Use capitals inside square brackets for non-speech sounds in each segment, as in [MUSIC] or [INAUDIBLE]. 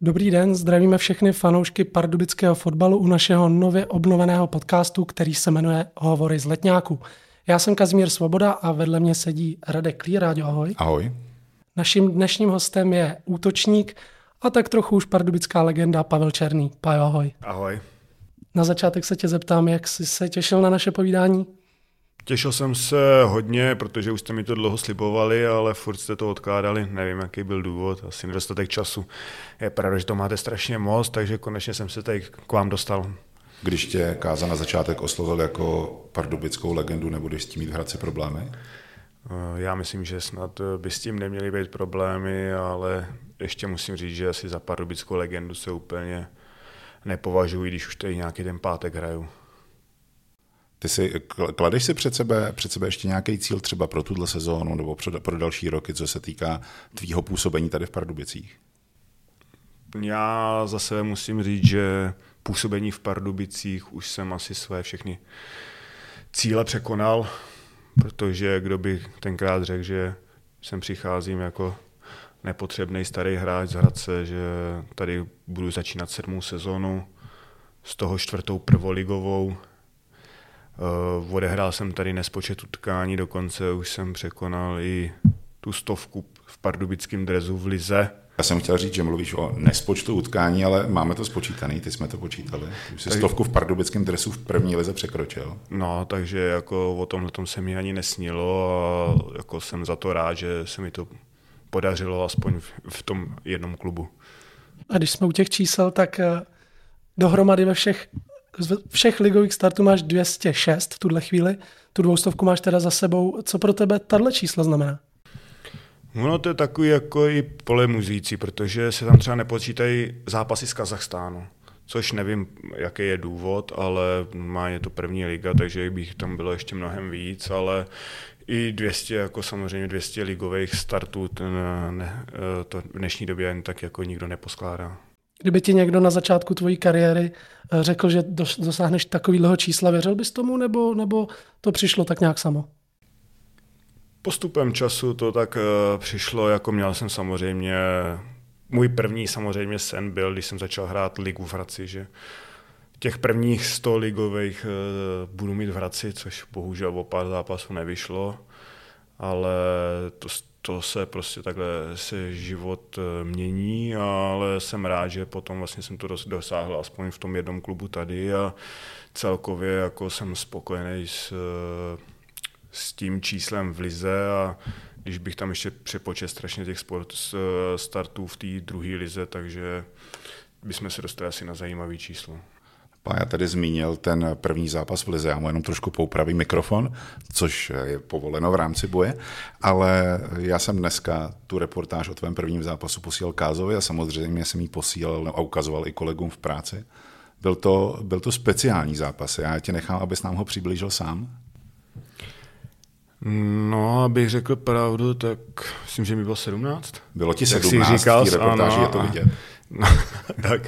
Dobrý den, zdravíme všechny fanoušky pardubického fotbalu u našeho nově obnoveného podcastu, který se jmenuje Hovory z letňáku. Já jsem Kazmír Svoboda a vedle mě sedí Radek Klí. Rádio, ahoj. Ahoj. Naším dnešním hostem je útočník a tak trochu už pardubická legenda Pavel Černý. Pajo, ahoj. Ahoj. Na začátek se tě zeptám, jak jsi se těšil na naše povídání? Těšil jsem se hodně, protože už jste mi to dlouho slibovali, ale furt jste to odkládali. Nevím, jaký byl důvod, asi nedostatek času. Je pravda, že to máte strašně moc, takže konečně jsem se tady k vám dostal. Když tě Káza na začátek oslovil jako pardubickou legendu, nebudeš s tím mít v Hradci problémy? Eh, já myslím, že snad by s tím neměly být problémy, ale ještě musím říct, že asi za pardubickou legendu se úplně nepovažuji, když už tady nějaký ten pátek hraju. Ty si, kladeš si před sebe, před sebe ještě nějaký cíl třeba pro tuhle sezónu nebo pro, pro další roky, co se týká tvýho působení tady v Pardubicích? Já zase musím říct, že působení v Pardubicích už jsem asi své všechny cíle překonal, protože kdo by tenkrát řekl, že sem přicházím jako nepotřebný starý hráč z Hradce, že tady budu začínat sedmou sezónu, z toho čtvrtou prvoligovou, Uh, odehrál jsem tady nespočet utkání, dokonce už jsem překonal i tu stovku v pardubickém drezu v Lize. Já jsem chtěl říct, že mluvíš o nespočtu utkání, ale máme to spočítaný, ty jsme to počítali. Už jsi tak... stovku v pardubickém dresu v první lize překročil. No, takže jako o tomhle tom se mi ani nesnilo a jako jsem za to rád, že se mi to podařilo aspoň v, v tom jednom klubu. A když jsme u těch čísel, tak eh, dohromady ve všech z všech ligových startů máš 206 v tuhle chvíli, tu dvoustovku máš teda za sebou. Co pro tebe tahle čísla znamená? No to je takový jako i polemuzící, protože se tam třeba nepočítají zápasy z Kazachstánu, což nevím, jaký je důvod, ale má je to první liga, takže bych tam bylo ještě mnohem víc, ale i 200, jako samozřejmě 200 ligových startů, ten, ne, to v dnešní době jen tak jako nikdo neposkládá. Kdyby ti někdo na začátku tvojí kariéry eh, řekl, že dosáhneš takového čísla, věřil bys tomu, nebo, nebo to přišlo tak nějak samo? Postupem času to tak uh, přišlo, jako měl jsem samozřejmě, můj první samozřejmě sen byl, když jsem začal hrát ligu v Hradci, že těch prvních 100 ligových uh, budu mít v Hradci, což bohužel o pár zápasů nevyšlo, ale to, to se prostě takhle se život eh, mění, ale jsem rád, že potom vlastně jsem to dosáhl aspoň v tom jednom klubu tady a celkově jako jsem spokojený s, eh, s tím číslem v lize a když bych tam ještě přepočet strašně těch sport, eh, startů v té druhé lize, takže bychom se dostali asi na zajímavý číslo. Pája tady zmínil ten první zápas v Lize, já mu jenom trošku poupravím mikrofon, což je povoleno v rámci boje, ale já jsem dneska tu reportáž o tvém prvním zápasu posílal Kázovi a samozřejmě jsem ji posílal a ukazoval i kolegům v práci. Byl to, byl to speciální zápas, já tě nechám, abys nám ho přiblížil sám. No, abych řekl pravdu, tak myslím, že mi bylo 17. Bylo ti 17, říkal, v reportáži ano, je to vidět. [LAUGHS] No, tak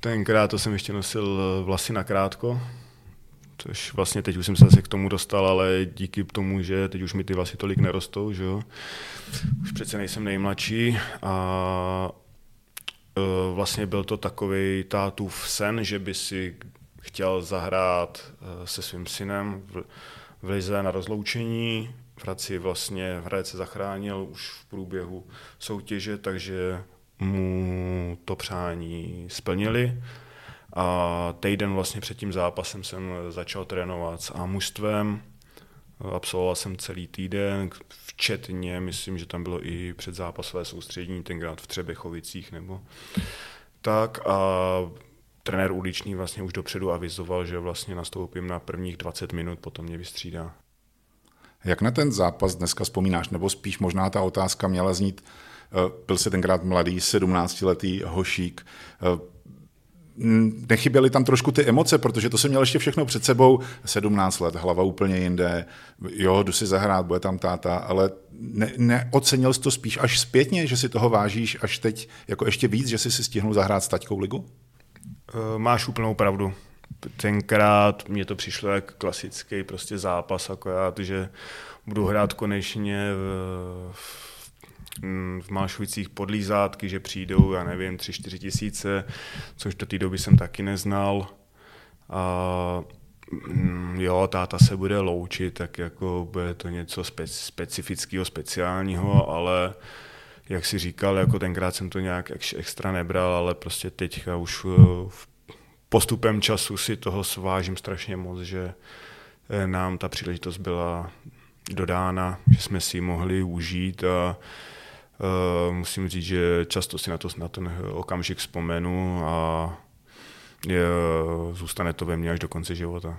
Tenkrát to jsem ještě nosil eh, vlasy na krátko, což vlastně teď už jsem se zase k tomu dostal, ale díky tomu, že teď už mi ty vlasy tolik nerostou, že jo. Už přece nejsem nejmladší a eh, vlastně byl to takový tátův sen, že by si chtěl zahrát eh, se svým synem v, lize na rozloučení. V Hradci vlastně Hradec se zachránil už v průběhu soutěže, takže mu to přání splnili. A týden vlastně před tím zápasem jsem začal trénovat s A mužstvem. Absolvoval jsem celý týden, včetně, myslím, že tam bylo i předzápasové soustředění, tenkrát v Třebechovicích nebo tak. A trenér uliční vlastně už dopředu avizoval, že vlastně nastoupím na prvních 20 minut, potom mě vystřídá. Jak na ten zápas dneska vzpomínáš, nebo spíš možná ta otázka měla znít, byl se tenkrát mladý, 17-letý hošík. Eh, nechyběly tam trošku ty emoce, protože to jsem měl ještě všechno před sebou, 17 let, hlava úplně jinde, jo, jdu si zahrát, bude tam táta, ale ne, neocenil jsi to spíš až zpětně, že si toho vážíš až teď jako ještě víc, že jsi si stihnul zahrát s taťkou ligu? Eh, máš úplnou pravdu. Tenkrát mně to přišlo jak klasický prostě zápas, akorát, že budu hrát konečně v, v Mášovicích podlízátky, že přijdou, já nevím, tři, čtyři tisíce, což do té doby jsem taky neznal. A mm, jo, táta se bude loučit, tak jako bude to něco speci- specifického, speciálního, ale jak si říkal, jako tenkrát jsem to nějak extra nebral, ale prostě teďka už eh, postupem času si toho svážím strašně moc, že eh, nám ta příležitost byla dodána, že jsme si ji mohli užít a musím říct, že často si na, to, na ten okamžik vzpomenu a je, zůstane to ve mně až do konce života.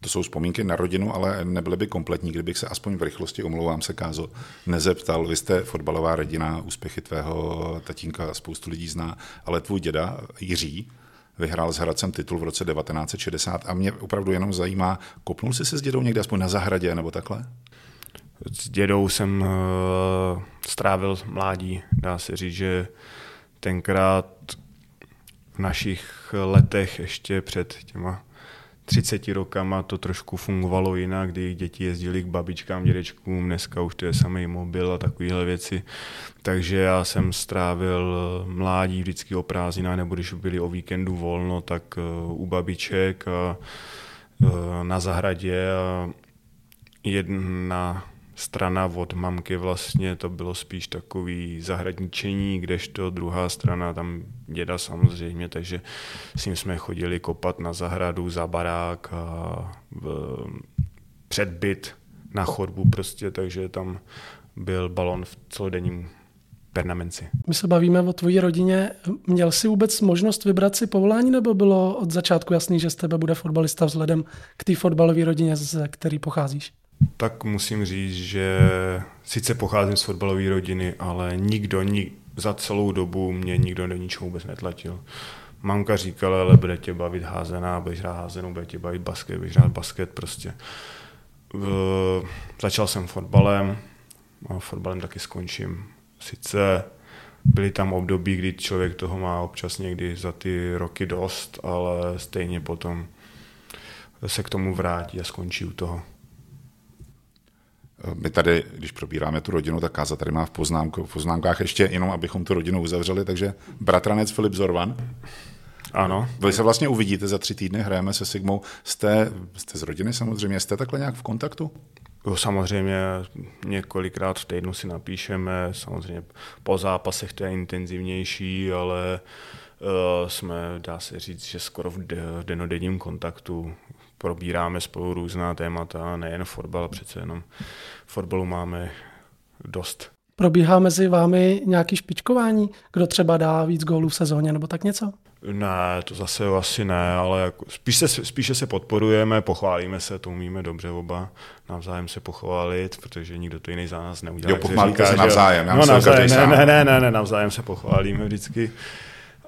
To jsou vzpomínky na rodinu, ale nebyly by kompletní, kdybych se aspoň v rychlosti, omlouvám se, Kázo, nezeptal. Vy jste fotbalová rodina, úspěchy tvého tatínka spoustu lidí zná, ale tvůj děda Jiří vyhrál s Hradcem titul v roce 1960 a mě opravdu jenom zajímá, kopnul jsi se s dědou někde aspoň na zahradě nebo takhle? S dědou jsem uh, strávil mládí, dá se říct, že tenkrát v našich letech ještě před těma 30 rokama to trošku fungovalo jinak, kdy děti jezdili k babičkám, dědečkům, dneska už to je samý mobil a takovéhle věci. Takže já jsem strávil mládí vždycky o prázdninách, nebo když byli o víkendu volno, tak eh, u babiček a eh, na zahradě. A jedna strana od mamky vlastně to bylo spíš takový zahradničení, kdežto druhá strana tam děda samozřejmě, takže s ním jsme chodili kopat na zahradu, za barák a v, před byt na chodbu prostě, takže tam byl balon v celodenním pernamenci. My se bavíme o tvojí rodině. Měl jsi vůbec možnost vybrat si povolání, nebo bylo od začátku jasný, že z tebe bude fotbalista vzhledem k té fotbalové rodině, ze který pocházíš? Tak musím říct, že sice pocházím z fotbalové rodiny, ale nikdo ni, za celou dobu mě nikdo do ničeho vůbec netlačil. Mamka říkala, ale bude tě bavit házená, budeš hrát házenou, bude tě bavit basket, budeš hrát basket prostě. V, začal jsem fotbalem a fotbalem taky skončím. Sice byly tam období, kdy člověk toho má občas někdy za ty roky dost, ale stejně potom se k tomu vrátí a skončí u toho. My tady, když probíráme tu rodinu, tak Káza tady má v, poznámku, v poznámkách ještě jenom, abychom tu rodinu uzavřeli, takže bratranec Filip Zorvan. Ano. Vy se vlastně uvidíte za tři týdny, hrajeme se Sigmou. Jste, jste z rodiny samozřejmě, jste takhle nějak v kontaktu? Samozřejmě několikrát v týdnu si napíšeme, samozřejmě po zápasech to je intenzivnější, ale uh, jsme, dá se říct, že skoro v denodenním kontaktu probíráme spolu různá témata, nejen fotbal, přece jenom fotbalu máme dost. Probíhá mezi vámi nějaký špičkování? Kdo třeba dá víc gólů v sezóně nebo tak něco? Ne, to zase asi ne, ale jako, spíš se, spíše se podporujeme, pochválíme se, to umíme dobře oba, navzájem se pochválit, protože nikdo to jiný za nás neudělá. Jo, pochválíte se navzájem. No, navzájem ne, ne, ne, ne, ne, navzájem se pochválíme vždycky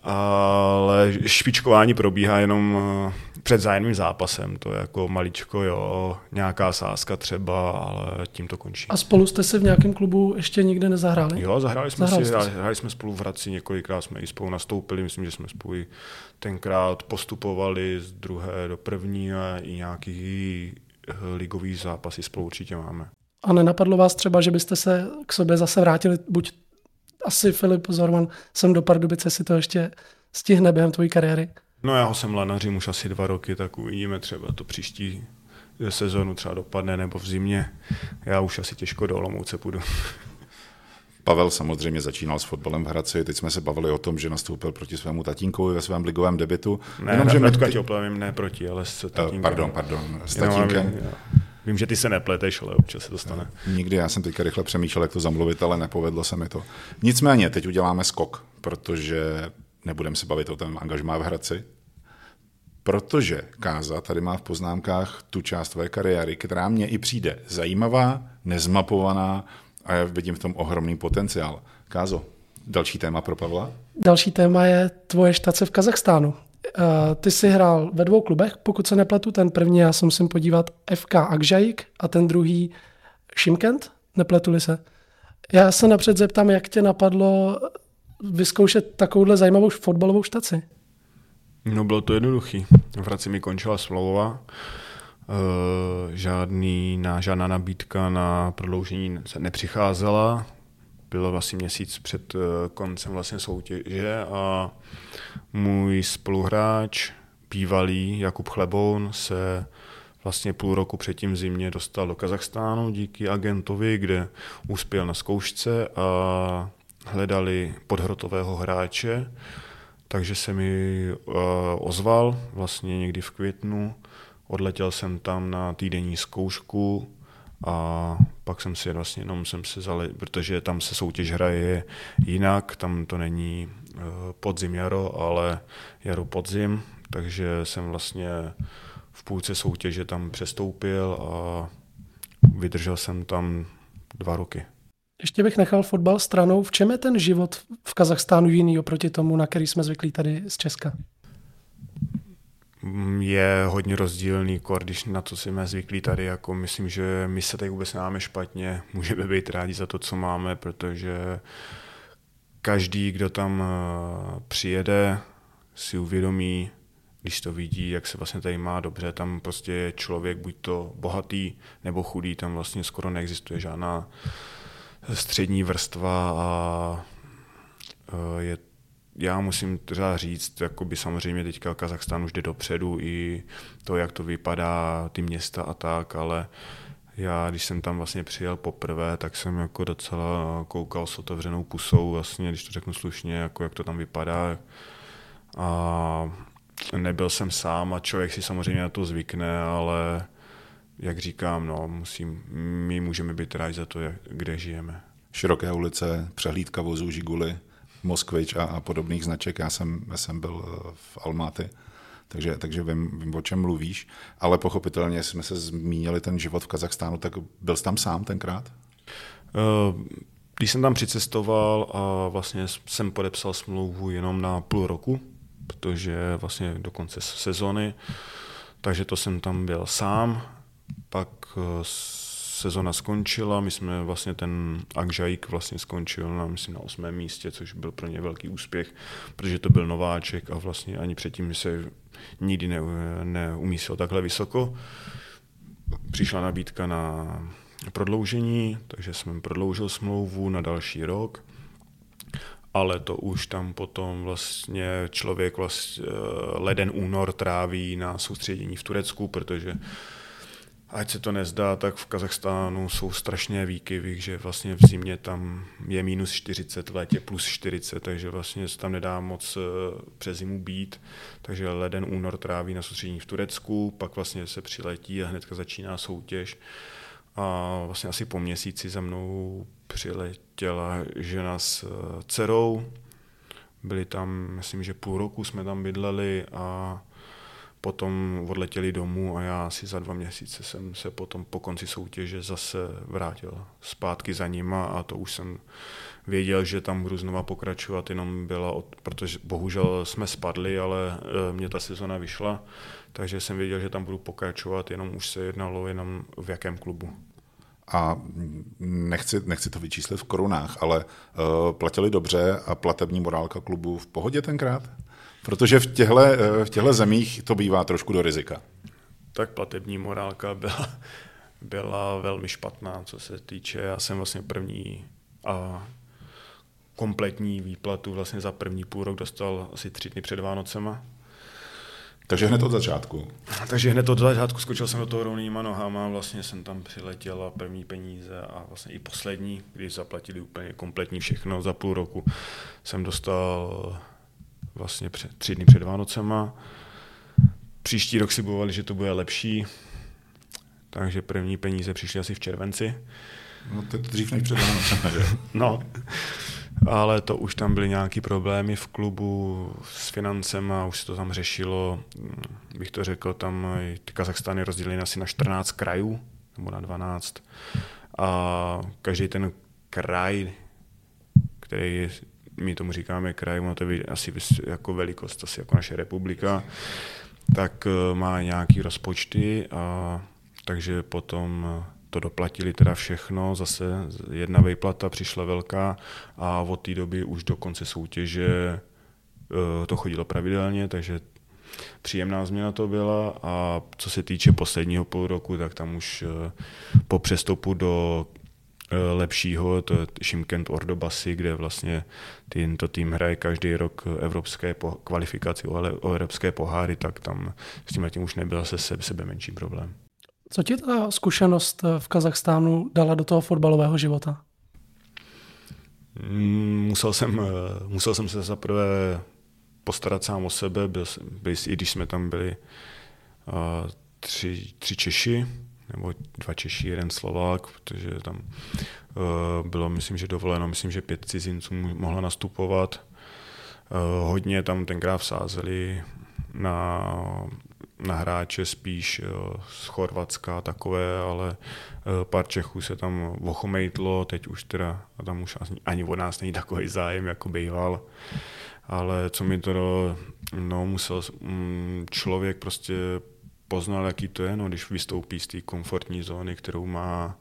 ale špičkování probíhá jenom eh, před zájemným zápasem, to je jako maličko, jo, nějaká sázka třeba, ale tím to končí. A spolu jste se v nějakém klubu ještě nikdy nezahráli? Jo, zahráli jsme, zahráli si, hráli, hráli jsme spolu v Hradci, několikrát jsme i spolu nastoupili, myslím, že jsme spolu tenkrát postupovali z druhé do první a i nějaký ligový zápasy spolu určitě máme. A nenapadlo vás třeba, že byste se k sobě zase vrátili buď asi Filip Zorman sem do Pardubice si to ještě stihne během tvojí kariéry. No já ho jsem lanařím už asi dva roky, tak uvidíme třeba to příští sezonu třeba dopadne nebo v zimě. Já už asi těžko do Olomouce půjdu. Pavel samozřejmě začínal s fotbalem v Hradci, teď jsme se bavili o tom, že nastoupil proti svému tatínkovi ve svém ligovém debitu. Ne, Jenom, že my... Ty... oplavím, ne proti, ale s tatínkem. Pardon, pardon, s tatínkem. Jenom, Vím, že ty se nepleteš, ale občas se to stane. Nikdy, já jsem teďka rychle přemýšlel, jak to zamluvit, ale nepovedlo se mi to. Nicméně, teď uděláme skok, protože nebudeme se bavit o tom angažmá v Hradci, protože Káza tady má v poznámkách tu část tvé kariéry, která mě i přijde zajímavá, nezmapovaná a já vidím v tom ohromný potenciál. Kázo, další téma pro Pavla? Další téma je tvoje štace v Kazachstánu. Uh, ty jsi hrál ve dvou klubech, pokud se nepletu. Ten první, já se musím podívat, FK Akžajik a ten druhý Šimkent, nepletuli se. Já se napřed zeptám, jak tě napadlo vyzkoušet takovouhle zajímavou fotbalovou štaci? No bylo to jednoduchý. V Hradci mi končila smlouva, uh, žádný, na, žádná nabídka na prodloužení se nepřicházela, bylo vlastně měsíc před eh, koncem vlastně soutěže a můj spoluhráč, bývalý Jakub Chleboun, se vlastně půl roku předtím v zimě dostal do Kazachstánu díky agentovi, kde uspěl na zkoušce a hledali podhrotového hráče, takže se mi uh, ozval vlastně někdy v květnu. Odletěl jsem tam na týdenní zkoušku a pak jsem si vlastně jenom jsem se zale, protože tam se soutěž hraje jinak, tam to není uh, podzim jaro, ale jaro podzim, takže jsem vlastně v půlce soutěže tam přestoupil a vydržel jsem tam dva roky. Ještě bych nechal fotbal stranou. V čem je ten život v Kazachstánu jiný oproti tomu, na který jsme zvyklí tady z Česka? Je hodně rozdílný, když na to jsme zvyklí tady. Jako myslím, že my se tady vůbec máme špatně. Můžeme být rádi za to, co máme, protože každý, kdo tam eh, přijede, si uvědomí, když to vidí, jak se vlastně tady má dobře, tam prostě je člověk buď to bohatý nebo chudý, tam vlastně skoro neexistuje žádná střední vrstva a e, je, já musím třeba říct, by samozřejmě teďka Kazachstán už jde dopředu i to, jak to vypadá, ty města a tak, ale já, když jsem tam vlastně přijel poprvé, tak jsem jako docela koukal s otevřenou pusou, vlastně, když to řeknu slušně, jako jak to tam vypadá. A nebyl jsem sám a člověk si samozřejmě na to zvykne, ale jak říkám, no, musím, my můžeme být rádi za to, jak, kde žijeme. Široké ulice, přehlídka vozů Žiguly, Moskvič a, a podobných značek. Já jsem, já jsem byl eh, v Almaty, takže, takže vím, vím, o čem mluvíš. Ale pochopitelně jsme se zmínili ten život v Kazachstánu, tak byl jsi tam sám tenkrát? Uh, když jsem tam přicestoval a vlastně jsem podepsal smlouvu jenom na půl roku, protože vlastně do konce sezony, takže to jsem tam byl sám pak eh, sezona skončila, my jsme vlastně ten Akžajík vlastně skončil na, myslím, na osmém místě, což byl pro ně velký úspěch, protože to byl nováček a vlastně ani předtím se nikdy ne, neumístil takhle vysoko. Přišla nabídka na prodloužení, takže jsem prodloužil smlouvu na další rok ale to už tam potom vlastně člověk vlastně leden, únor tráví na soustředění v Turecku, protože ať se to nezdá, tak v Kazachstánu jsou strašně výkyvy, že vlastně v zimě tam je minus 40, v létě plus 40, takže vlastně se tam nedá moc eh, přes zimu být. Takže leden, únor tráví na soustředění v Turecku, pak vlastně se přiletí a hnedka začíná soutěž. A vlastně asi po měsíci za mnou přiletěla žena s eh, dcerou. Byli tam, myslím, že půl roku jsme tam bydleli a potom odletěli domů a já asi za dva měsíce jsem se potom po konci soutěže zase vrátil zpátky za nima a to už jsem věděl, že tam budu znova pokračovat, jenom byla, od, protože bohužel jsme spadli, ale e, mě ta sezona vyšla, takže jsem věděl, že tam budu pokračovat, jenom už se jednalo jenom v jakém klubu. A nechci, nechci to vyčíslit v korunách, ale uh, platili dobře a platební morálka klubu v pohodě tenkrát? Protože v těchto, eh, v těchto zemích to bývá trošku do rizika. Tak platební morálka byla, byla velmi špatná, co se týče. Já jsem vlastně první a kompletní výplatu vlastně za první půl rok dostal asi tři dny před Vánocema. Takže hned od začátku. Takže hned od začátku skočil jsem do toho rovnýma nohama, vlastně jsem tam přiletěl a první peníze a vlastně i poslední, když zaplatili úplně kompletní všechno za půl roku, jsem dostal vlastně před, tři dny před Vánocema. Příští rok si bojovali, že to bude lepší, takže první peníze přišly asi v červenci. No to je to dřív než před Vánocema, že? [LAUGHS] no, ale to už tam byly nějaké problémy v klubu s financem a už se to tam řešilo, bych to řekl, tam ty Kazachstány rozděleny asi na 14 krajů, nebo na 12. A každý ten kraj, který my tomu říkáme kraj, ono to je asi jako velikost, asi jako naše republika, tak eh, má nějaký rozpočty a takže potom eh, to doplatili teda všechno, zase jedna vejplata přišla velká a od té doby už do konce soutěže eh, to chodilo pravidelně, takže příjemná změna to byla a co se týče posledního půl roku, tak tam už po přestupu do lepšího, to je Šimkent Ordobasy, kde vlastně tento tým hraje každý rok evropské po, kvalifikaci o, o evropské poháry, tak tam s tím tím už nebyl se sebe, sebe menší problém. Co ti ta zkušenost v Kazachstánu dala do toho fotbalového života? Mm, musel jsem, musel jsem se zaprvé postarat sám o sebe, byl, byl, i když jsme tam byli tři, tři Češi, nebo dva Češi, jeden Slovák, protože tam uh, bylo, myslím, že dovoleno, myslím, že pět cizinců mohlo nastupovat. Uh, hodně tam tenkrát vsázeli na, na hráče spíš uh, z Chorvatska takové, ale pár Čechů se tam ochomejtlo, teď už teda, a tam už ani od nás není takový zájem, jako býval. Ale co mi to, no, musel mm, člověk prostě poznal, jaký to je, no, když vystoupí z té komfortní zóny, kterou má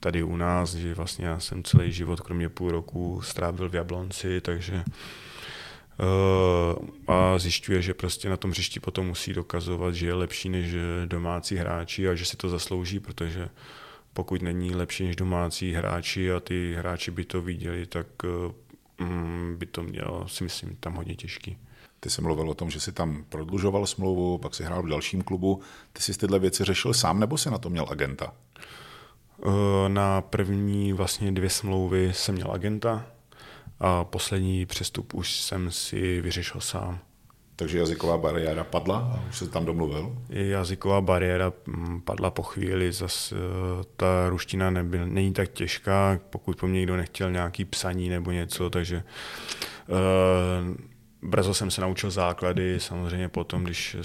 tady u nás, že vlastně já jsem celý život, kromě půl roku, strávil v Jablonci, takže uh, a zjišťuje, že prostě na tom hřišti potom musí dokazovat, že je lepší než domácí hráči a že si to zaslouží, protože pokud není lepší než domácí hráči a ty hráči by to viděli, tak uh, by to mělo, si myslím, tam hodně těžký. Ty jsi mluvil o tom, že jsi tam prodlužoval smlouvu, pak si hrál v dalším klubu. Ty jsi tyhle věci řešil sám, nebo jsi na to měl agenta? Eh, na první vlastně dvě smlouvy jsem měl agenta a poslední přestup už jsem si vyřešil sám. Takže jazyková bariéra padla a už se tam domluvil? Jazyková bariéra mm, padla po chvíli, zase eh, ta ruština nebyl, není tak těžká, pokud po mně někdo nechtěl nějaký psaní nebo něco, takže uh, brzo jsem se naučil základy, samozřejmě potom, když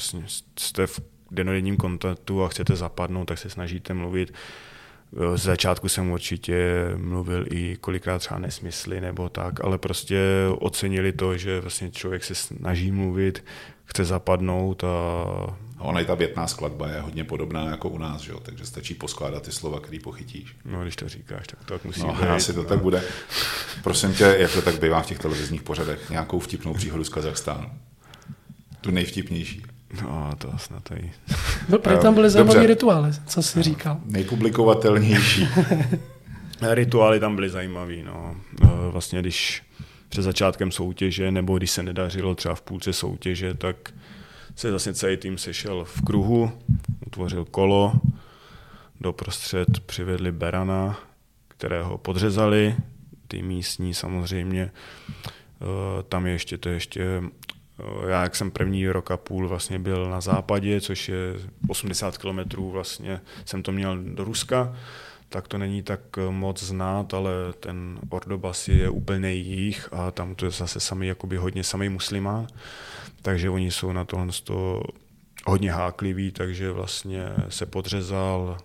jste v denodenním kontaktu a chcete zapadnout, tak se snažíte mluvit. Z začátku jsem určitě mluvil i kolikrát třeba nesmysly nebo tak, ale prostě ocenili to, že vlastně člověk se snaží mluvit, chce zapadnout a a ona i ta větná skladba je hodně podobná jako u nás, že? takže stačí poskládat ty slova, který pochytíš. No, když to říkáš, tak to tak musí no, být. asi to tak bude. Prosím tě, jak to tak bývá v těch televizních pořadech, nějakou vtipnou příhodu z Kazachstánu. Tu nejvtipnější. No, to snad i. No, tam byly zajímavé rituály, co jsi no, říkal. Nejpublikovatelnější. [LAUGHS] rituály tam byly zajímavé. No. E, vlastně, když před začátkem soutěže, nebo když se nedařilo třeba v půlce soutěže, tak se vlastně celý tým sešel v kruhu, utvořil kolo, doprostřed přivedli Berana, kterého podřezali, ty místní samozřejmě. Eh, tam je ještě to ještě eh, já jak jsem první rok a půl vlastně byl na západě, což je 80 kilometrů vlastně, jsem to měl do Ruska, tak to není tak moc znát, ale ten Ordobas je úplně jich a tam to je zase sami, jakoby hodně samý muslimán takže oni jsou na tohle hodně hákliví, takže vlastně se podřezal,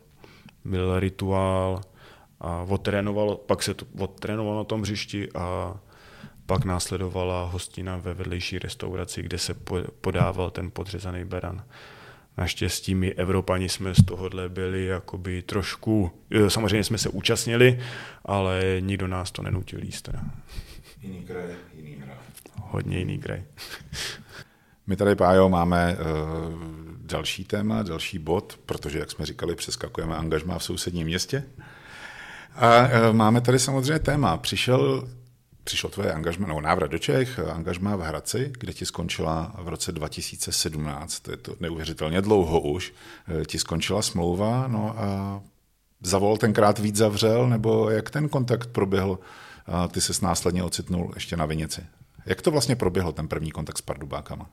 byl rituál a odtrénoval, pak se to odtrénoval na tom hřišti a pak následovala hostina ve vedlejší restauraci, kde se podával ten podřezaný beran. Naštěstí my Evropani jsme z tohohle byli jakoby trošku, e, samozřejmě jsme se účastnili, ale nikdo nás to nenutil jíst. Teda. Jiný kraj, jiný hra. Hodně jiný kraj. My tady, Pájo, máme uh, další téma, další bod, protože, jak jsme říkali, přeskakujeme angažmá v sousedním městě. A uh, máme tady samozřejmě téma. Přišel, přišlo tvoje angažma, no, návrat do Čech, angažmá v Hradci, kde ti skončila v roce 2017, to je to neuvěřitelně dlouho už, uh, ti skončila smlouva, no a zavol tenkrát víc zavřel, nebo jak ten kontakt proběhl? Ty se následně ocitnul ještě na Vinici. Jak to vlastně proběhlo, ten první kontakt s Pardubákama?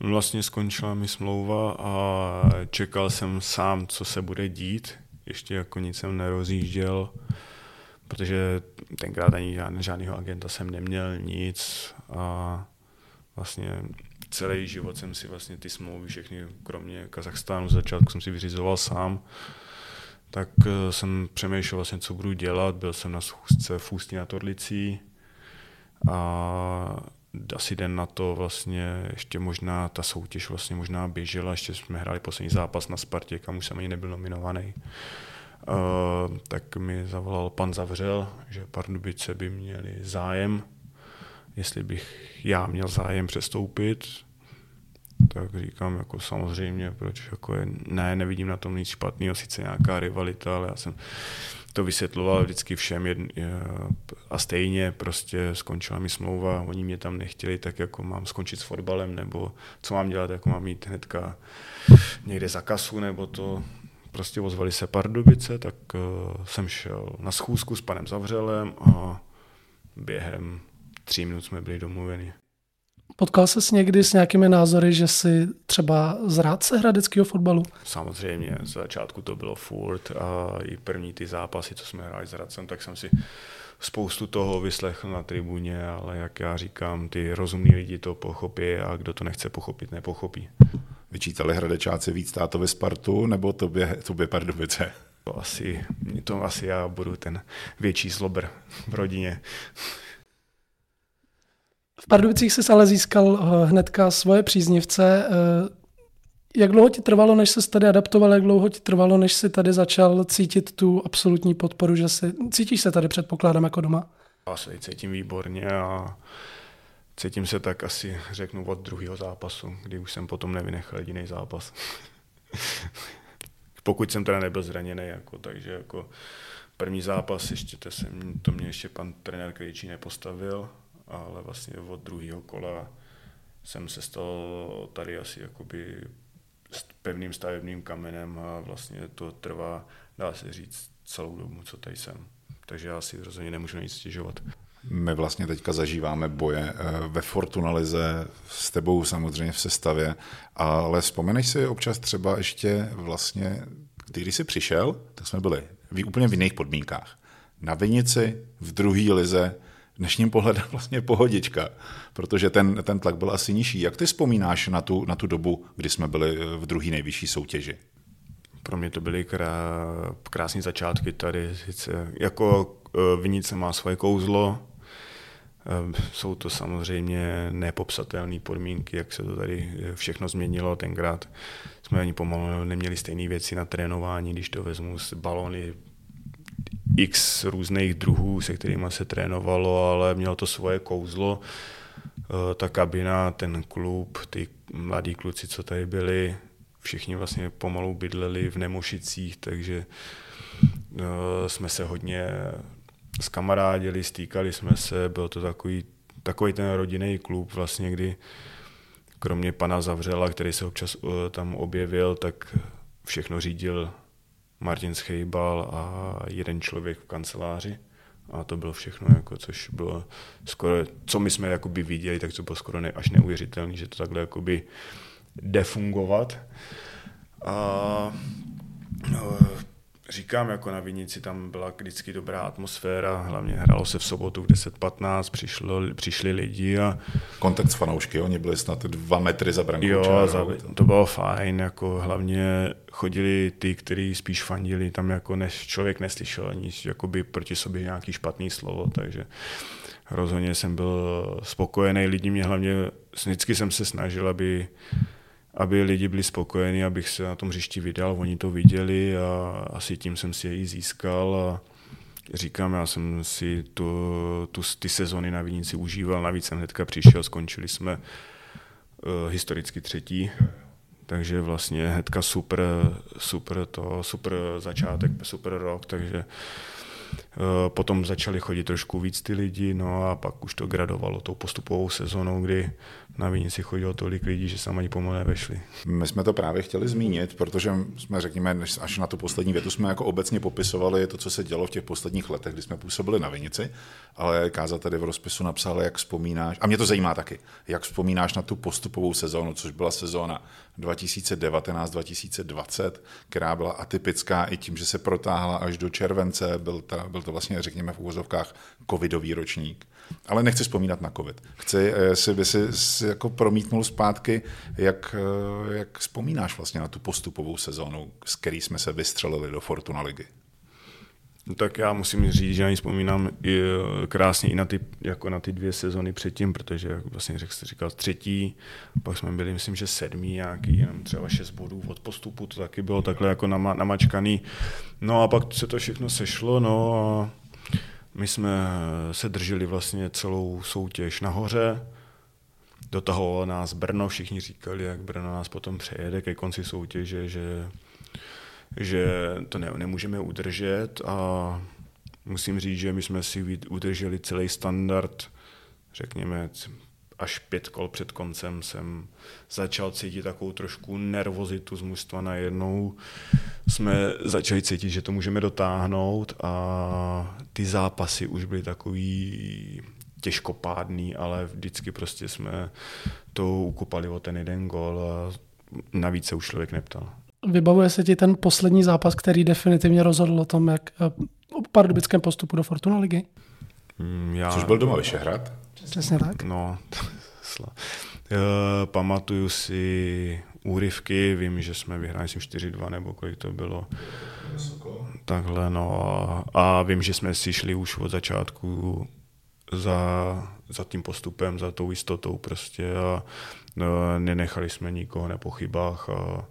Vlastně skončila mi smlouva a čekal jsem sám, co se bude dít. Ještě jako nic jsem nerozjížděl, protože tenkrát ani žádný, žádnýho agenta jsem neměl, nic a vlastně celý život jsem si vlastně ty smlouvy všechny, kromě Kazachstánu, začátku jsem si vyřizoval sám. Tak eh, jsem přemýšlel vlastně, co budu dělat. Byl jsem na schůzce v Ústí nad Orlicí a asi den na to vlastně ještě možná ta soutěž vlastně možná běžela, ještě jsme hráli poslední zápas na Spartě, kam už jsem ani nebyl nominovaný. Uh, tak mi zavolal pan Zavřel, že Pardubice by měli zájem, jestli bych já měl zájem přestoupit, tak říkám jako samozřejmě, proč jako je, ne, nevidím na tom nic špatného, sice nějaká rivalita, ale já jsem to vysvětloval vždycky všem jedn, a stejně prostě skončila mi smlouva, oni mě tam nechtěli, tak jako mám skončit s fotbalem, nebo co mám dělat, jako mám mít hnedka někde za kasu, nebo to prostě ozvali se Pardubice, tak uh, jsem šel na schůzku s panem Zavřelem a během tří minut jsme byli domluveni. Potkal ses někdy s nějakými názory, že si třeba zrádce hradeckého fotbalu? Samozřejmě, z začátku to bylo furt a i první ty zápasy, co jsme hráli s Hradcem, tak jsem si spoustu toho vyslechl na tribuně, ale jak já říkám, ty rozumní lidi to pochopí a kdo to nechce pochopit, nepochopí. Vyčítali hradečáci víc tátovi Spartu nebo tobě, tobě Pardubice? To asi, to asi já budu ten větší slobr v rodině. V Pardubicích jsi ale získal eh, hnedka svoje příznivce. Eh, jak dlouho ti trvalo, než se tady adaptoval, jak dlouho ti trvalo, než si tady začal cítit tu absolutní podporu, že si, cítíš se tady předpokládám jako doma? Já se cítím výborně a cítím se tak asi, řeknu, od druhého zápasu, kdy už jsem potom nevynechal jediný zápas. [LAUGHS] Pokud jsem teda nebyl zraněný, jako, takže jako první zápas ještě to, jsem, to mě ještě pan trenér Krejčí nepostavil, ale vlastně od druhého kola jsem se stal tady asi jakoby pevným stavebným kamenem a vlastně to trvá, dá se říct, celou dobu, co tady jsem. Takže já si rozhodně nemůžu nic stěžovat. My vlastně teďka zažíváme boje eh, ve Fortunalize s tebou samozřejmě v sestavě, ale vzpomeneš si občas třeba ještě vlastně, když jsi přišel, tak jsme byli v úplně v jiných podmínkách. Na Vinici, v druhé lize, dnešním pohledem [LAUGHS] vlastně pohodička, protože ten, ten tlak byl asi nižší. Jak ty vzpomínáš na tu, na tu dobu, kdy jsme byli v druhé nejvyšší soutěži? Pro mě to byly krá, krásné začátky tady. Sice jako e, Vinice má svoje kouzlo, jsou to samozřejmě nepopsatelné podmínky, jak se to tady všechno změnilo. Tenkrát jsme ani pomalu neměli stejné věci na trénování, když to vezmu z balony, x různých druhů, se kterými se trénovalo, ale mělo to svoje kouzlo. Eh, ta kabina, ten klub, ty mladí kluci, co tady byli, všichni vlastně pomalu bydleli v Nemošicích, takže eh, jsme se hodně skamarádili, stýkali jsme se, byl to takový, takový ten rodinný klub vlastně, kdy kromě pana Zavřela, který se občas eh, tam objevil, tak všechno řídil Martin Schejbal a jeden člověk v kanceláři. A to bylo všechno, jako, což bylo skoro, co my jsme jakoby viděli, tak to bylo skoro ne, až neuvěřitelné, že to takhle jakoby defungovat. A no, říkám, jako na Vinici tam byla vždycky dobrá atmosféra, hlavně hralo se v sobotu v 10.15, přišlo, přišli lidi a... Kontakt s fanoušky, oni byli snad dva metry za brankou. Jo, za, to bylo fajn, jako hlavně chodili ty, kteří spíš fandili, tam jako než člověk neslyšel nic, jakoby proti sobě nějaký špatný slovo, takže rozhodně jsem byl spokojený, lidi mě hlavně, vždycky jsem se snažil, aby aby lidi byli spokojeni, abych se na tom hřišti vydal, oni to viděli a asi tím jsem si jej získal a říkám, já jsem si tu, tu, ty sezony na Vinici užíval, navíc jsem hnedka přišel, skončili jsme uh, historicky třetí, takže vlastně hnedka super, super to, super začátek, super rok, takže potom začali chodit trošku víc ty lidi, no a pak už to gradovalo tou postupovou sezónou, kdy na Vinici chodilo tolik lidí, že se ani pomalu nevešli. My jsme to právě chtěli zmínit, protože jsme, řekněme, až na tu poslední větu jsme jako obecně popisovali to, co se dělo v těch posledních letech, kdy jsme působili na Vinici, ale Káza tady v rozpisu napsal, jak vzpomínáš, a mě to zajímá taky, jak vzpomínáš na tu postupovou sezónu, což byla sezóna 2019-2020, která byla atypická i tím, že se protáhla až do července, byl, ta, byl to vlastně, řekněme v úvozovkách, covidový ročník. Ale nechci vzpomínat na covid. Chci, eh, si by si jako promítnul zpátky, jak, eh, jak vzpomínáš vlastně na tu postupovou sezónu, s který jsme se vystřelili do Fortuna ligy. Tak já musím říct, že ani vzpomínám i eh, krásně i na ty, jako na ty dvě sezony předtím, protože jak vlastně řek, jste říkal třetí, pak jsme byli, myslím, že sedmý nějaký, jenom třeba šest bodů od postupu, to taky bylo takhle jako nama, namačkaný. No a pak se to všechno sešlo, no a my jsme se drželi vlastně celou soutěž nahoře, dotahovalo nás Brno, všichni říkali, jak Brno nás potom přejede ke konci soutěže, že že to ne, nemůžeme udržet a musím říct, že my jsme si udrželi celý standard, řekněme, až pět kol před koncem jsem začal cítit takovou trošku nervozitu z mužstva najednou. Jsme začali cítit, že to můžeme dotáhnout a ty zápasy už byly takový těžkopádný, ale vždycky prostě jsme to ukopali o ten jeden gol a navíc se už člověk neptal. Vybavuje se ti ten poslední zápas, který definitivně rozhodl o tom, jak eh, o pardubickém postupu do Fortuna ligy? Hmm, já... Což byl doma Vyšehrad? Přesně tak. No, [LAUGHS] sla. pamatuju si úryvky, vím, že jsme vyhráli 4-2 nebo kolik to bylo. Takhle, no a, a vím, že jsme si šli už od začátku za, za tím postupem, za tou jistotou prostě a no, nenechali jsme nikoho na pochybách a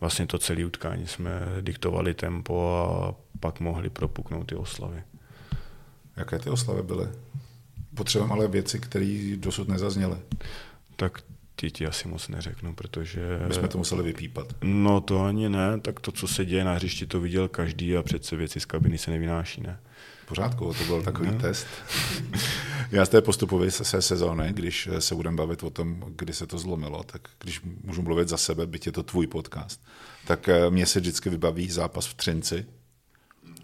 vlastně to celé utkání jsme diktovali tempo a pak mohli propuknout ty oslavy. Jaké ty oslavy byly? Potřebujeme ale věci, které dosud nezazněly. Tak ty ti asi moc neřeknu, protože... My jsme to museli vypípat. No to ani ne, tak to, co se děje na hřišti, to viděl každý a přece věci z kabiny se nevynáší, ne? Pořádku, to byl takový no. test. Já z té postupové se sezóny, když se budeme bavit o tom, kdy se to zlomilo, tak když můžu mluvit za sebe, byť je to tvůj podcast, tak eh, mě se vždycky vybaví zápas v Třinci,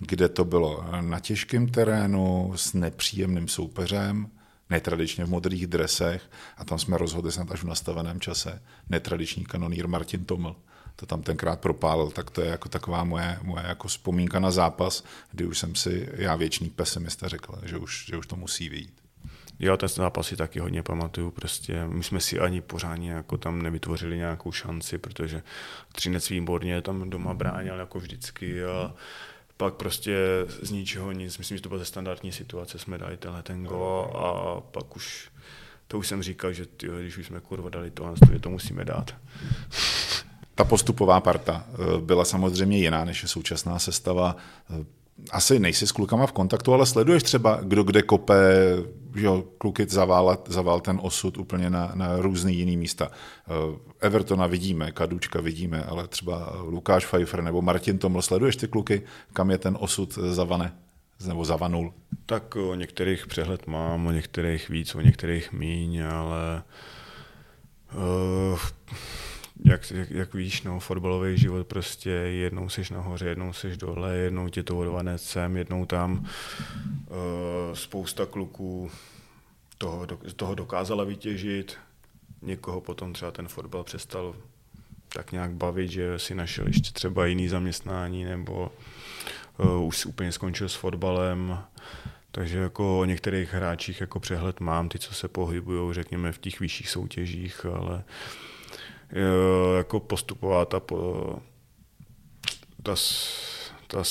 kde to bylo na těžkém terénu s nepříjemným soupeřem, netradičně v modrých dresech a tam jsme rozhodli snad až v nastaveném čase. Netradiční kanonýr Martin Toml to tam tenkrát propálil, tak to je jako taková moje, moje jako vzpomínka na zápas, kdy už jsem si, já věčný pesimista řekl, že už, že už to musí vyjít. Jo, ten zápas si taky hodně pamatuju, prostě my jsme si ani pořádně jako tam nevytvořili nějakou šanci, protože Třinec výborně tam doma bránil jako vždycky a pak prostě z ničeho nic, myslím, že to byla ze standardní situace, jsme dali tenhle ten go a pak už, to už jsem říkal, že tyjo, když už jsme kurva dali to, to musíme dát. [LAUGHS] Ta postupová parta eh, byla samozřejmě jiná, než je současná sestava. Eh, asi nejsi s klukama v kontaktu, ale sleduješ třeba, kdo kde kope, že jo, kluky zavál, zavál ten osud úplně na, na různý jiný místa. Evertona vidíme, Kadučka vidíme, ale třeba Lukáš Pfeiffer nebo Martin Toml, sleduješ ty kluky, kam je ten osud zavane? nebo zavanul? Tak o některých přehled mám, o některých víc, o některých míň, ale uh, jak, jak, jak víš, no, fotbalový život prostě jednou seš nahoře, jednou seš dole, jednou tě to odvané sem, jednou tam. Uh, spousta kluků toho, toho dokázala vytěžit, někoho potom třeba ten fotbal přestal tak nějak bavit, že si našel ještě třeba jiný zaměstnání nebo uh, už úplně skončil s fotbalem. Takže jako o některých hráčích jako přehled mám, ty, co se pohybují, řekněme, v těch vyšších soutěžích, ale uh, jako postupová ta, ta, ta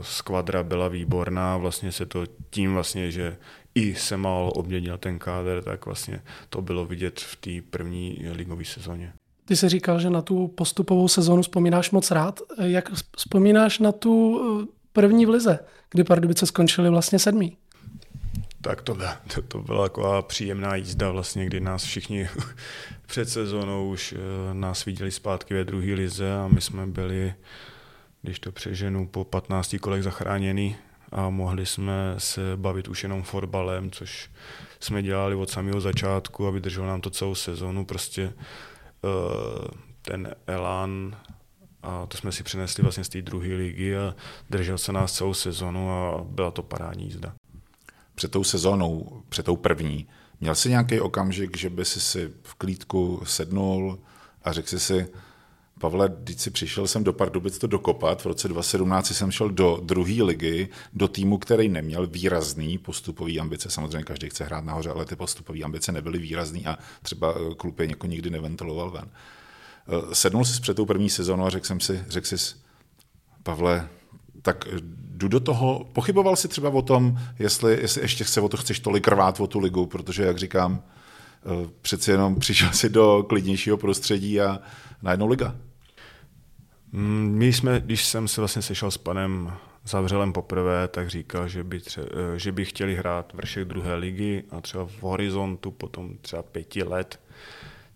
skvadra byla výborná, vlastně se to tím vlastně, že i se málo obměnil ten kádr, tak vlastně to bylo vidět v té první ligové sezóně. Ty jsi říkal, že na tu postupovou sezónu vzpomínáš moc rád. Jak vzpomínáš na tu eh, první v lize, kdy Pardubice skončili vlastně sedmý? tak to, byla, to, to byla taková příjemná jízda vlastně, kdy nás všichni [LAUGHS] před sezónou už eh, nás viděli zpátky ve druhé lize a my jsme byli, když to přeženu, po 15 kolech zachráněni a mohli jsme se bavit už jenom fotbalem, což jsme dělali od samého začátku a vydrželo nám to celou sezónu. Prostě eh, ten elán a to jsme si přinesli vlastně z té druhé ligy a držel se nás celou sezonu a byla to parádní jízda před tou sezónou, před tou první, měl jsi nějaký okamžik, že by si si v klídku sednul a řekl si si, Pavle, když si přišel jsem do Pardubic to dokopat, v roce 2017 jsem šel do druhé ligy, do týmu, který neměl výrazný postupový ambice. Samozřejmě každý chce hrát nahoře, ale ty postupové ambice nebyly výrazný a třeba eh, klub je něko nikdy neventiloval ven. Eh, sednul jsi před tou první sezónou a řekl jsem si, řekl jsi, Pavle, tak jdu do toho, pochyboval si třeba o tom, jestli, jestli ještě chce o to chceš tolik rvát o tu ligu, protože, jak říkám, eh, přeci jenom přišel si do klidnějšího prostředí a najednou liga. Mm, my jsme, když jsem se vlastně sešel s panem Zavřelem poprvé, tak říkal, že by, tře, eh, že by chtěli hrát vršek druhé ligy a třeba v horizontu potom třeba pěti let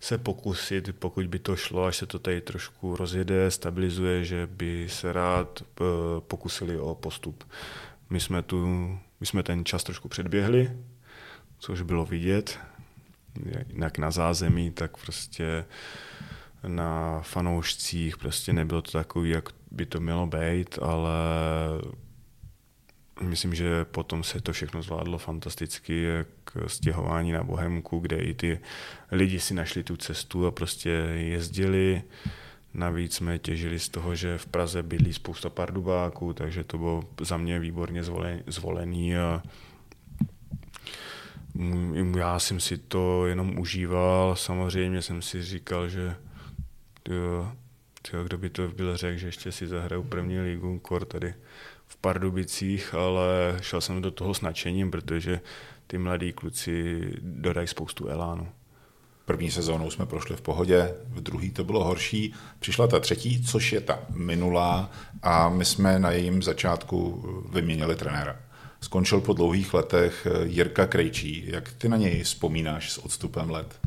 se pokusit, pokud by to šlo, až se to tady trošku rozjede, stabilizuje, že by se rád eh, pokusili o postup. My jsme, tu, my jsme ten čas trošku předběhli, což bylo vidět, jak na zázemí, tak prostě na fanoušcích prostě nebylo to takový, jak by to mělo být, ale myslím, že potom se to všechno zvládlo fantasticky, jak stěhování na Bohemku, kde i ty lidi si našli tu cestu a prostě jezdili. Navíc jsme těžili z toho, že v Praze bydlí spousta pardubáků, takže to bylo za mě výborně zvolený a já jsem si to jenom užíval, samozřejmě jsem si říkal, že tyjo, kdo by to byl řekl, že ještě si zahraju první ligu, kor tady v Pardubicích, ale šel jsem do toho s nadšením, protože ty mladí kluci dodají spoustu elánu. První sezónou jsme prošli v pohodě, v druhý to bylo horší. Přišla ta třetí, což je ta minulá a my jsme na jejím začátku vyměnili trenéra. Skončil po dlouhých letech Jirka Krejčí. Jak ty na něj vzpomínáš s odstupem let?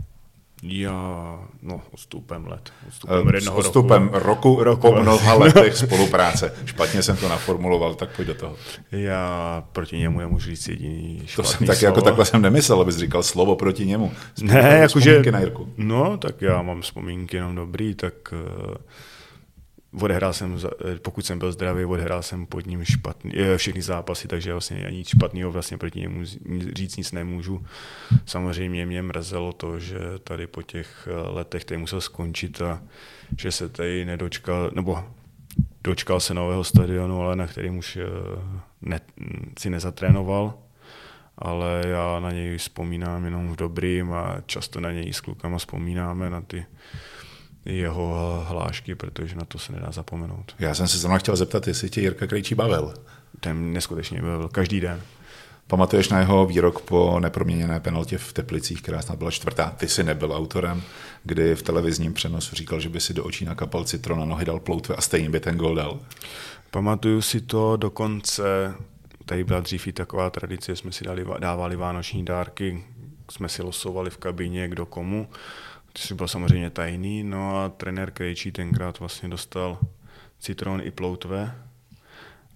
Já, no, odstupem let. Odstupem, uh, s odstupem roku, roku, [LAUGHS] roku po mnoha letech spolupráce. Špatně jsem to naformuloval, tak pojď do toho. Já proti němu nemůžu říct jediný To jsem tak jako takhle jsem nemyslel, abys říkal slovo proti němu. Vzpomínám ne, jakože... na Jirku. No, tak já mám vzpomínky jenom dobrý, tak uh, odehrál jsem, pokud jsem byl zdravý, odehrál jsem pod ním špatný, eh, všechny zápasy, takže vlastně ani nic špatného vlastně proti němu říct nic nemůžu. Samozřejmě mě mrzelo to, že tady po těch eh, letech tady musel skončit a že se tady nedočkal, nebo dočkal se nového stadionu, ale na kterým už eh, ne, si nezatrénoval. Ale já na něj vzpomínám jenom v dobrým a často na něj s klukama vzpomínáme na ty jeho hlášky, protože na to se nedá zapomenout. Já jsem se zrovna chtěl zeptat, jestli tě Jirka Krejčí bavil. Ten neskutečně bavil, každý den. Pamatuješ na jeho výrok po neproměněné penaltě v Teplicích, která snad byla čtvrtá, ty jsi nebyl autorem, kdy v televizním přenosu říkal, že by si do očí nakapal citron a nohy dal ploutve a stejně by ten gol dal. Pamatuju si to dokonce, tady byla dřív i taková tradice, jsme si dali, dávali vánoční dárky, jsme si losovali v kabině kdo komu což byl samozřejmě tajný, no a trenér Krejčí tenkrát vlastně dostal citron i ploutve,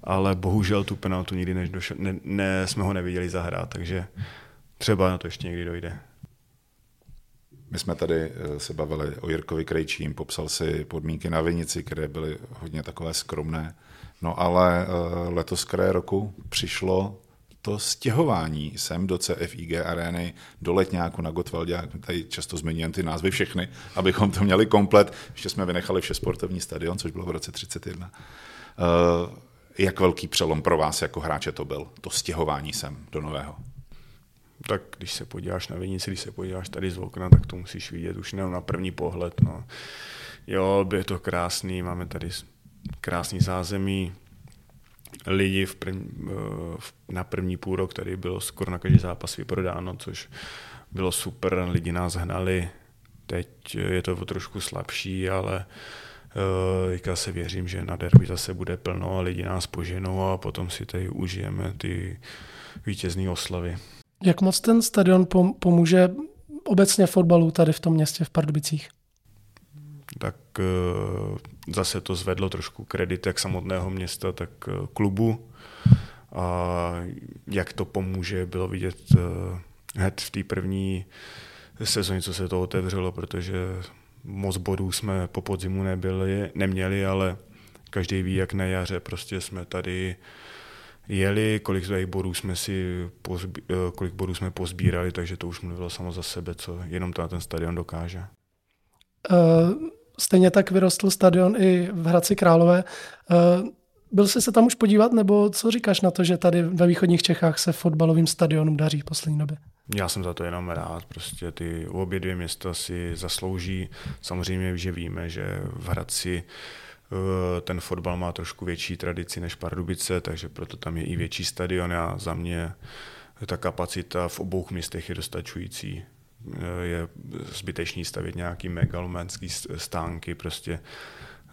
ale bohužel tu penaltu nikdy než došel, ne, ne, jsme ho neviděli zahrát, takže třeba na to ještě někdy dojde. My jsme tady eh, se bavili o Jirkovi Krejčím, popsal si podmínky na Vinici, které byly hodně takové skromné. No ale eh, letos kraje roku přišlo to stěhování sem do CFIG arény, do Letňáku na Gotwaldě, tady často zmiňujeme ty názvy všechny, abychom to měli komplet. Ještě jsme vynechali vše sportovní stadion, což bylo v roce 31. Uh, eh, jak velký přelom pro vás jako hráče to byl, to stěhování sem do nového? Tak když se podíváš na Vinici, když se podíváš tady z okna, tak to musíš vidět už jenom na první pohled. No. Jo, je to krásný, máme tady krásný zázemí, lidi v prv, eh, na první půl rok tady bylo skoro na každý zápas vyprodáno, což bylo super, lidi nás hnali. Teď je to trošku slabší, ale uh, se věřím, že na derby zase bude plno a lidi nás poženou a potom si tady užijeme ty vítězné oslavy. Jak moc ten stadion pomůže obecně fotbalu tady v tom městě v Pardubicích? tak eh, zase to zvedlo trošku kredit jak samotného města, tak eh, klubu. A jak to pomůže, bylo vidět eh, hned v té první sezóně, co se to otevřelo, protože moc bodů jsme po podzimu nebyli, neměli, ale každý ví, jak na jaře prostě jsme tady jeli, kolik svých bodů jsme si pozbí, kolik bodů jsme pozbírali, takže to už mluvilo samo za sebe, co jenom to na ten stadion dokáže. Stejně tak vyrostl stadion i v Hradci Králové. Eh, byl jsi se tam už podívat, nebo co říkáš na to, že tady ve východních Čechách se fotbalovým stadionům daří v poslední době? Já jsem za to jenom rád, prostě ty obě dvě města si zaslouží. Samozřejmě, že víme, že v Hradci eh, ten fotbal má trošku větší tradici než Pardubice, takže proto tam je i větší stadion a za mě ta kapacita v obou městech je dostačující je zbytečný stavět nějaký megalomanský stánky prostě.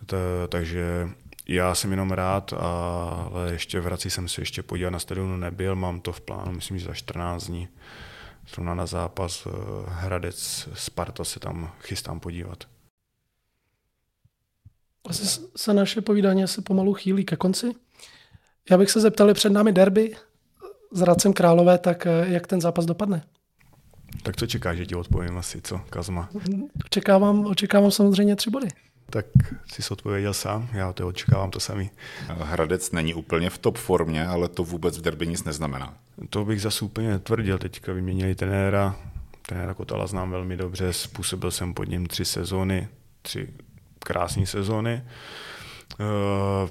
To, takže já jsem jenom rád, ale ještě v Hradci jsem se ještě podívat na stadionu nebyl, mám to v plánu, myslím, že za 14 dní. zrovna na zápas Hradec Sparta se tam chystám podívat. Asi se naše povídání se pomalu chýlí ke konci. Já bych se zeptal, před námi derby s Radcem Králové, tak jak ten zápas dopadne? Tak co čekáš, že ti odpovím asi, co, Kazma? Očekávám, očekávám samozřejmě tři body. Tak si se odpověděl sám, já to očekávám to samý. Hradec není úplně v top formě, ale to vůbec v derby nic neznamená. To bych zase úplně tvrdil, teďka vyměnili trenéra, trenéra Kotala znám velmi dobře, způsobil jsem pod ním tři sezóny, tři krásné sezóny. Uh,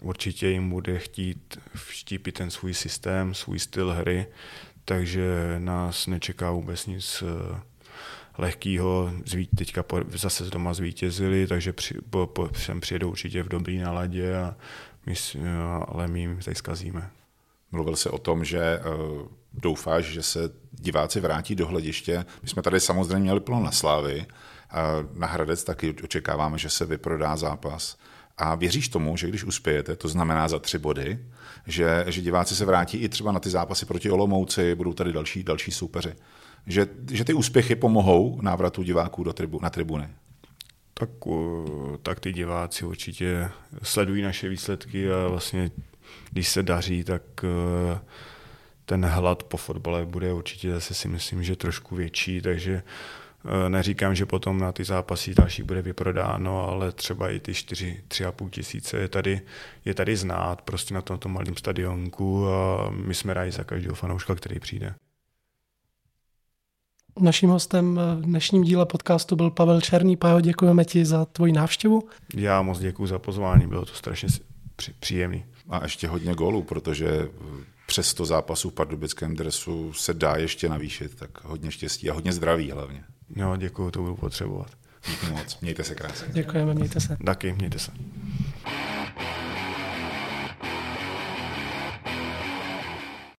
určitě jim bude chtít vštípit ten svůj systém, svůj styl hry, takže nás nečeká vůbec nic eh, lehkýho. Teďka zase z doma zvítězili, takže při, po, po, sem přijedou určitě v dobrý naladě, a my, ale my jim tady zkazíme. Mluvil se o tom, že uh, doufáš, že se diváci vrátí do hlediště. My jsme tady samozřejmě měli plno na Slávy, na Hradec taky očekáváme, že se vyprodá zápas. A věříš tomu, že když uspějete, to znamená za tři body, že, že diváci se vrátí i třeba na ty zápasy proti Olomouci, budou tady další, další soupeři. Že, že ty úspěchy pomohou návratu diváků do tribu, na tribuny. Tak, tak ty diváci určitě sledují naše výsledky a vlastně, když se daří, tak e, ten hlad po fotbale bude určitě zase si myslím, že trošku větší, takže Eh, neříkám, že potom na ty zápasy další bude vyprodáno, ale třeba i ty 4, 3,5 tisíce je tady, je tady znát prostě na tomto malém stadionku a my jsme rádi za každého fanouška, který přijde. Naším hostem v dnešním díle podcastu byl Pavel Černý. Pavel, děkujeme ti za tvoji návštěvu. Já moc děkuji za pozvání, bylo to strašně příjemný. A ještě hodně gólů, protože přes to zápasu v pardubickém dresu se dá ještě navýšit, tak hodně štěstí a hodně zdraví hlavně. No, jo, děkuji, to budu potřebovat. Díky moc, mějte se krásně. Děkujeme, mějte se. Taky, mějte se.